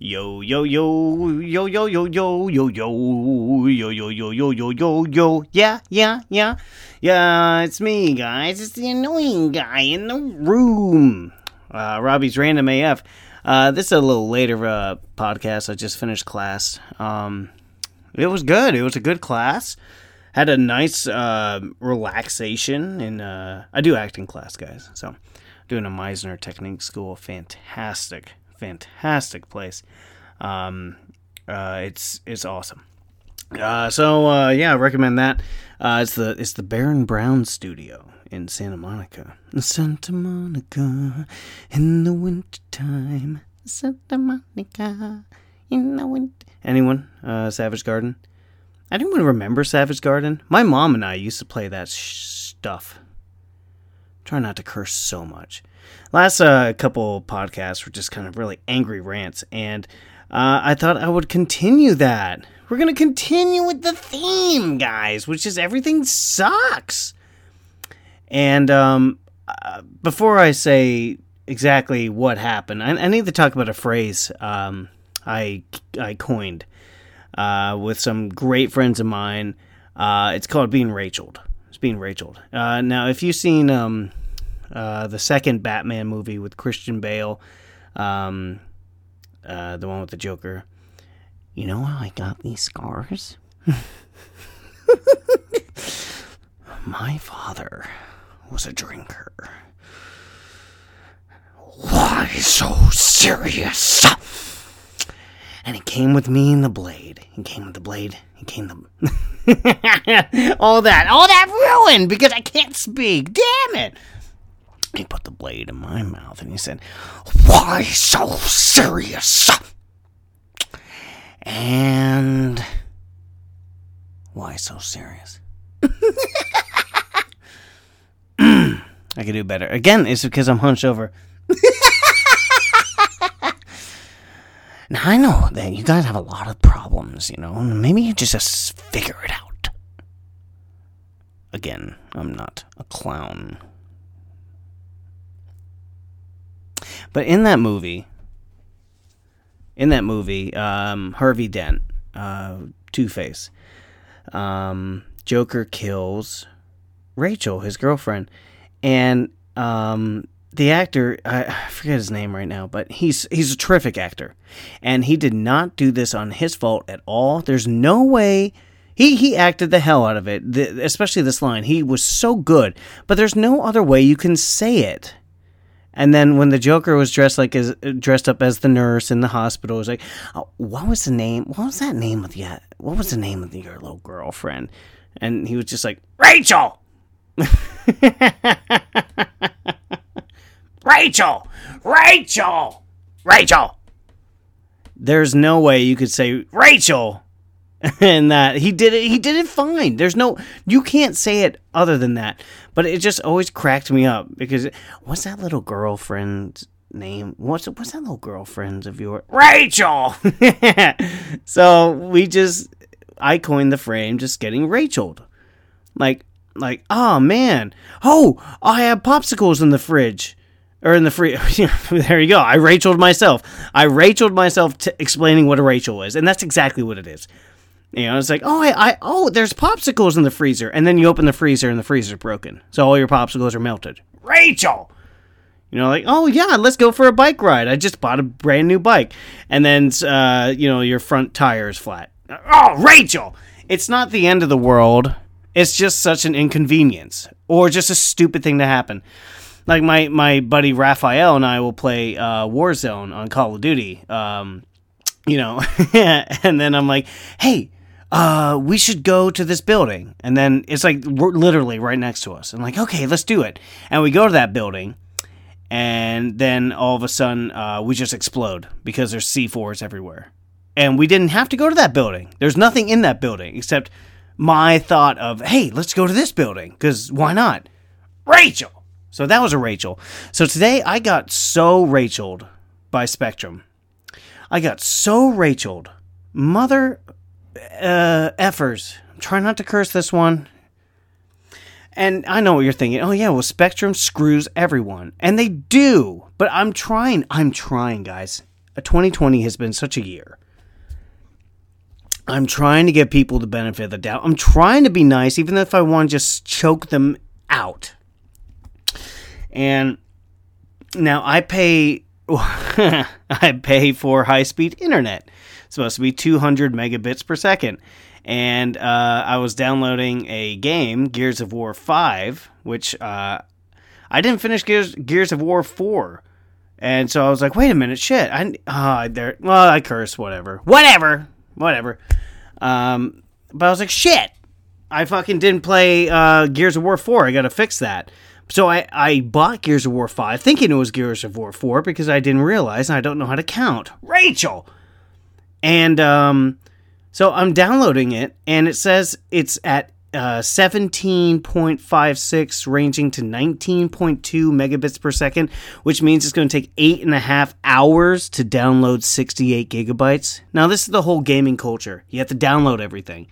Yo yo yo yo yo yo yo yo yo yo yo yo yo yo yo yo yeah yeah yeah yeah it's me guys it's the annoying guy in the room uh, Robbie's random AF uh, this is a little later uh, podcast I just finished class um, it was good it was a good class had a nice uh, relaxation and uh, I do acting class guys so doing a Meisner Technique School fantastic fantastic place. Um, uh, it's it's awesome. Uh, so uh, yeah, I recommend that. Uh, it's the it's the Baron Brown Studio in Santa Monica. Santa Monica in the wintertime. Santa Monica in the winter. Anyone? Uh, Savage Garden. Anyone remember Savage Garden? My mom and I used to play that sh- stuff. Try not to curse so much. Last uh, couple podcasts were just kind of really angry rants, and uh, I thought I would continue that. We're to continue with the theme, guys, which is everything sucks. And um, uh, before I say exactly what happened, I, I, need to talk about a phrase um, I, I coined uh, with some great friends of mine. Uh, it's called being Racheled. It's being Racheled. Uh, now, if you've seen um, uh, the second Batman movie with Christian Bale, um, uh, the one with the Joker. You know how I got these scars? My father was a drinker. Why so serious? And it came with me in the blade. It came with the blade. It came the. all that. All that ruined because I can't speak. Damn it. He put the blade in my mouth and he said, Why so serious? And why so serious? I could do better. Again, it's because I'm hunched over. now I know that you guys have a lot of problems, you know. Maybe you just, just figure it out. Again, I'm not a clown. But in that movie, in that movie, um, Harvey Dent, uh, Two Face, um, Joker kills Rachel, his girlfriend, and um, the actor I, forget his name right now, but he's he's a terrific actor, and he did not do this on his fault at all. There's no way. He, he acted the hell out of it, the, especially this line. He was so good, but there's no other way you can say it. And then when the Joker was dressed like as dressed up as the nurse in the hospital, it was like, oh, what was the name? What was that name of the uh, what was the name of the, your little girlfriend? And he was just like Rachel. Rachel, Rachel, Rachel. There's no way you could say Rachel and that he did it he did it fine. There's no you can't say it other than that. But it just always cracked me up because what's that little girlfriend's name? What's what's that little girlfriend's of yours? Rachel! So we just i coined the frame just getting racheled. Like like oh man. Oh i have popsicles in the fridge. Or in the free there you go. I racheled myself. I racheled myself t- explaining what a rachel is. And that's exactly what it is you know, it's like, oh, I, I, oh, there's popsicles in the freezer, and then you open the freezer and the freezer's broken, so all your popsicles are melted. Rachel, you know, like, oh yeah, let's go for a bike ride. I just bought a brand new bike, and then, uh, you know, your front tire is flat. Oh, Rachel, it's not the end of the world. It's just such an inconvenience, or just a stupid thing to happen. Like my my buddy Raphael and I will play uh, Warzone on Call of Duty. Um, you know, and then I'm like, hey uh, we should go to this building. And then it's like literally right next to us. And like, okay, let's do it. And we go to that building. And then all of a sudden, uh, we just explode because there's C4s everywhere. And we didn't have to go to that building. There's nothing in that building except my thought of, hey, let's go to this building because why not? Rachel! So that was a Rachel. So today I got so Racheled by Spectrum. I got so Racheled. Mother uh, effers. Try not to curse this one. And I know what you're thinking. Oh yeah, well Spectrum screws everyone. And they do. But I'm trying. I'm trying, guys. 2020 has been such a year. I'm trying to give people the benefit of the doubt. I'm trying to be nice, even if I want to just choke them out. And now I pay I pay for high speed internet. Supposed to be 200 megabits per second. And uh, I was downloading a game, Gears of War 5, which uh, I didn't finish Gears, Gears of War 4. And so I was like, wait a minute, shit. I, uh, there, well, I curse, whatever. Whatever. Whatever. Um, but I was like, shit. I fucking didn't play uh, Gears of War 4. I got to fix that. So I, I bought Gears of War 5 thinking it was Gears of War 4 because I didn't realize and I don't know how to count. Rachel! And um, so I'm downloading it and it says it's at uh, 17.56 ranging to 19.2 megabits per second, which means it's going to take eight and a half hours to download 68 gigabytes. Now, this is the whole gaming culture. You have to download everything.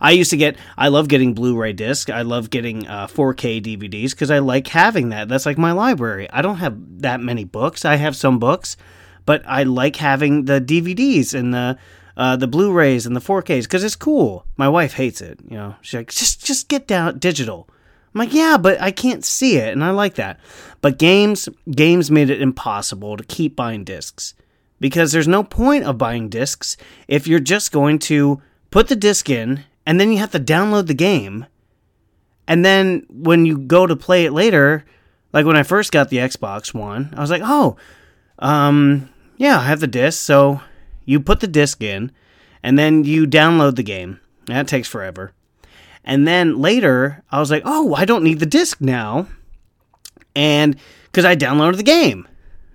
I used to get, I love getting Blu ray discs. I love getting uh, 4K DVDs because I like having that. That's like my library. I don't have that many books. I have some books, but I like having the DVDs and the. Uh, the Blu-rays and the 4Ks because it's cool. My wife hates it. You know, she's like, just just get down digital. I'm like, yeah, but I can't see it, and I like that. But games games made it impossible to keep buying discs because there's no point of buying discs if you're just going to put the disc in and then you have to download the game. And then when you go to play it later, like when I first got the Xbox One, I was like, oh, um, yeah, I have the disc. So you put the disc in, and then you download the game. That takes forever. And then later, I was like, oh, I don't need the disc now. And because I downloaded the game.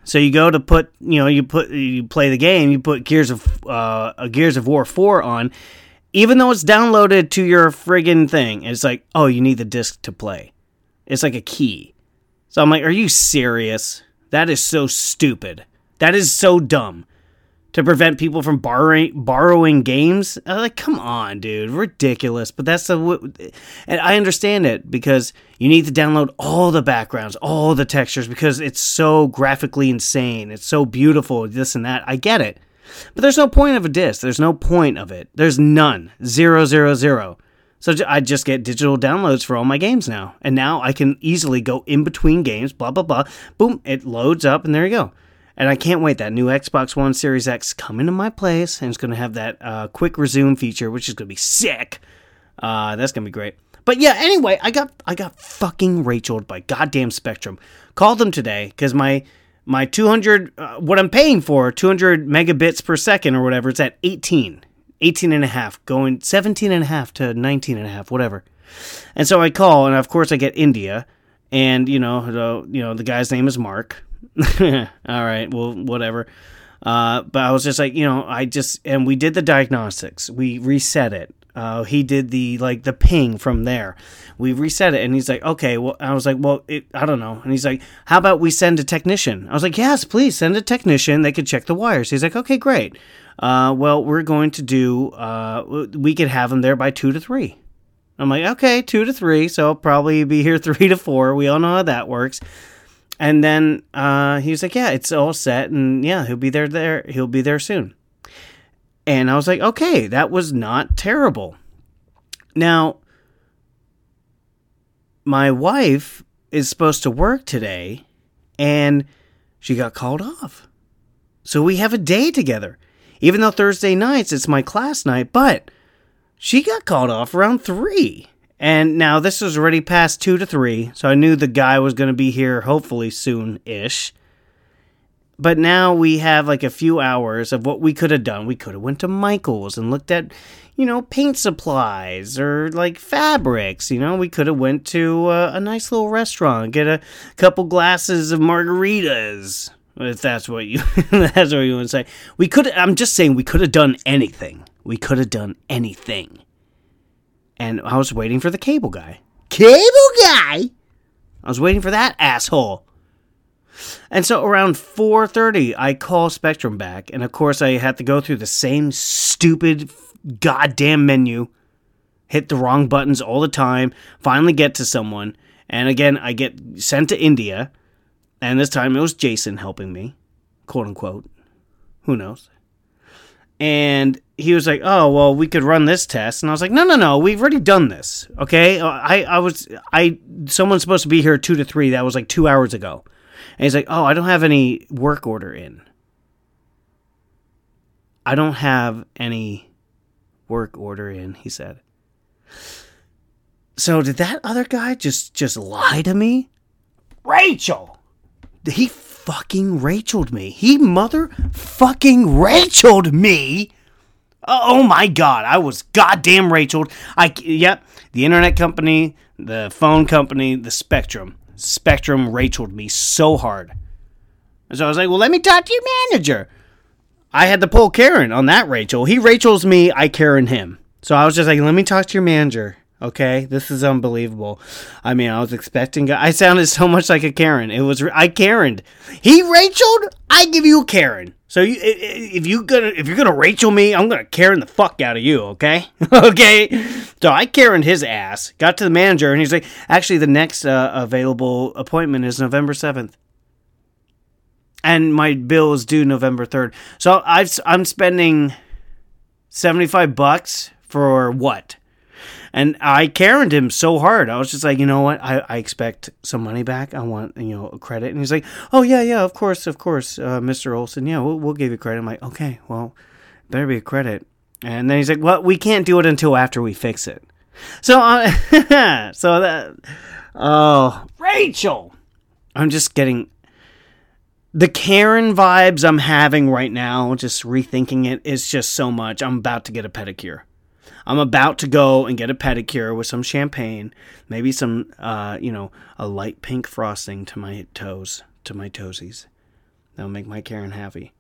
So you go to put, you know, you put, you play the game, you put Gears of, uh, Gears of War 4 on, even though it's downloaded to your friggin' thing, it's like, oh, you need the disc to play. It's like a key. So I'm like, are you serious? That is so stupid. That is so dumb. To prevent people from borrowing borrowing games, I'm like, come on, dude, ridiculous. But that's the, and I understand it because you need to download all the backgrounds, all the textures because it's so graphically insane. It's so beautiful, this and that. I get it. But there's no point of a disc. There's no point of it. There's none. Zero, zero, zero. So I just get digital downloads for all my games now. And now I can easily go in between games, blah, blah, blah. Boom, it loads up, and there you go. And I can't wait. That new Xbox One Series X coming to my place, and it's going to have that uh, quick resume feature, which is going to be sick. Uh, that's going to be great. But yeah, anyway, I got I got fucking Racheled by goddamn Spectrum. Called them today because my my 200 uh, what i'm paying for 200 megabits per second or whatever it's at 18 18 and a half going 17 and a half to 19 and a half whatever and so i call and of course i get india and you know the, you know the guy's name is mark all right well whatever uh, but i was just like you know i just and we did the diagnostics we reset it uh, he did the like the ping from there. We reset it, and he's like, "Okay." Well, I was like, "Well, it, I don't know." And he's like, "How about we send a technician?" I was like, "Yes, please send a technician. They could check the wires." He's like, "Okay, great. Uh, well, we're going to do. Uh, we could have him there by two to three. I'm like, "Okay, two to three. So I'll probably be here three to four. We all know how that works." And then uh, he was like, "Yeah, it's all set, and yeah, he'll be there. There, he'll be there soon." And I was like, okay, that was not terrible. Now, my wife is supposed to work today and she got called off. So we have a day together. Even though Thursday nights it's my class night, but she got called off around 3. And now this was already past 2 to 3, so I knew the guy was going to be here hopefully soon ish but now we have like a few hours of what we could have done. We could have went to Michael's and looked at, you know, paint supplies or like fabrics. You know, we could have went to a, a nice little restaurant, get a couple glasses of margaritas. If that's what you that's what you want to say. We could I'm just saying we could have done anything. We could have done anything. And I was waiting for the cable guy. Cable guy? I was waiting for that asshole. And so around 4:30 I call Spectrum back and of course I had to go through the same stupid goddamn menu. Hit the wrong buttons all the time, finally get to someone, and again I get sent to India, and this time it was Jason helping me, quote unquote. Who knows? And he was like, "Oh, well, we could run this test." And I was like, "No, no, no. We've already done this. Okay? Uh, I I was I someone's supposed to be here 2 to 3. That was like 2 hours ago." And he's like, "Oh, I don't have any work order in." I don't have any work order in, he said. So did that other guy just just lie to me? Rachel. Did he fucking Racheled me. He mother fucking Racheled me. Oh my god, I was goddamn Racheled. I yep, the internet company, the phone company, the Spectrum. Spectrum Racheled me so hard. So I was like, "Well, let me talk to your manager." I had to pull Karen on that Rachel. He Rachel's me, I Karen him. So I was just like, "Let me talk to your manager." Okay, this is unbelievable. I mean, I was expecting. I sounded so much like a Karen. It was I Karened. He Racheled. I give you a Karen. So you, if you gonna if you're gonna Rachel me, I'm gonna Karen the fuck out of you. Okay, okay. So I Karened his ass. Got to the manager and he's like, actually, the next uh, available appointment is November seventh, and my bill is due November third. So I've I'm spending seventy five bucks for what? And I Karened him so hard. I was just like, you know what? I, I expect some money back. I want, you know, a credit. And he's like, oh, yeah, yeah, of course, of course, uh, Mr. Olson. Yeah, we'll, we'll give you credit. I'm like, okay, well, better be a credit. And then he's like, well, we can't do it until after we fix it. So, uh, so that, oh, Rachel. I'm just getting the Karen vibes I'm having right now, just rethinking it, is just so much. I'm about to get a pedicure. I'm about to go and get a pedicure with some champagne, maybe some, uh, you know, a light pink frosting to my toes, to my toesies. That'll make my Karen happy.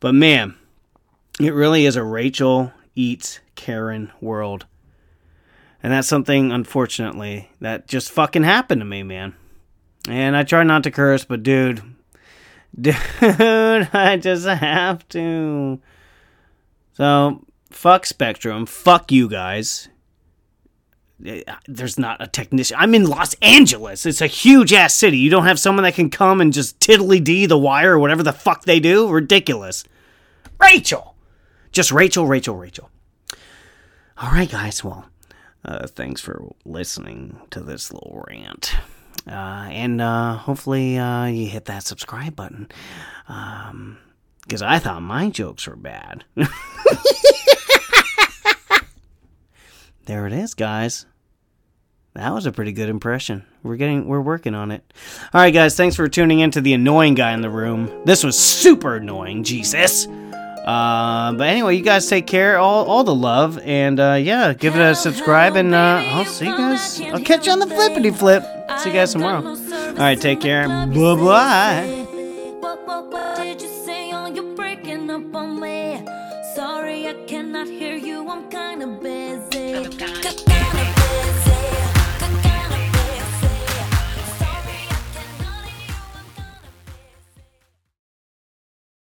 But man, it really is a Rachel eats Karen world. And that's something, unfortunately, that just fucking happened to me, man. And I try not to curse, but dude, dude, I just have to. So, fuck Spectrum, fuck you guys. There's not a technician. I'm in Los Angeles. It's a huge ass city. You don't have someone that can come and just tiddly dee the wire or whatever the fuck they do? Ridiculous. Rachel! Just Rachel, Rachel, Rachel. All right, guys. Well, uh, thanks for listening to this little rant. Uh, and uh, hopefully uh, you hit that subscribe button. Because um, I thought my jokes were bad. There it is, guys. That was a pretty good impression. We're getting we're working on it. All right, guys, thanks for tuning in to the annoying guy in the room. This was super annoying, Jesus. Uh, but anyway, you guys take care. All all the love, and uh, yeah, give it a subscribe, and uh, I'll see you guys. I'll catch you on the flippity flip. See you guys tomorrow. All right, take care. Bye bye.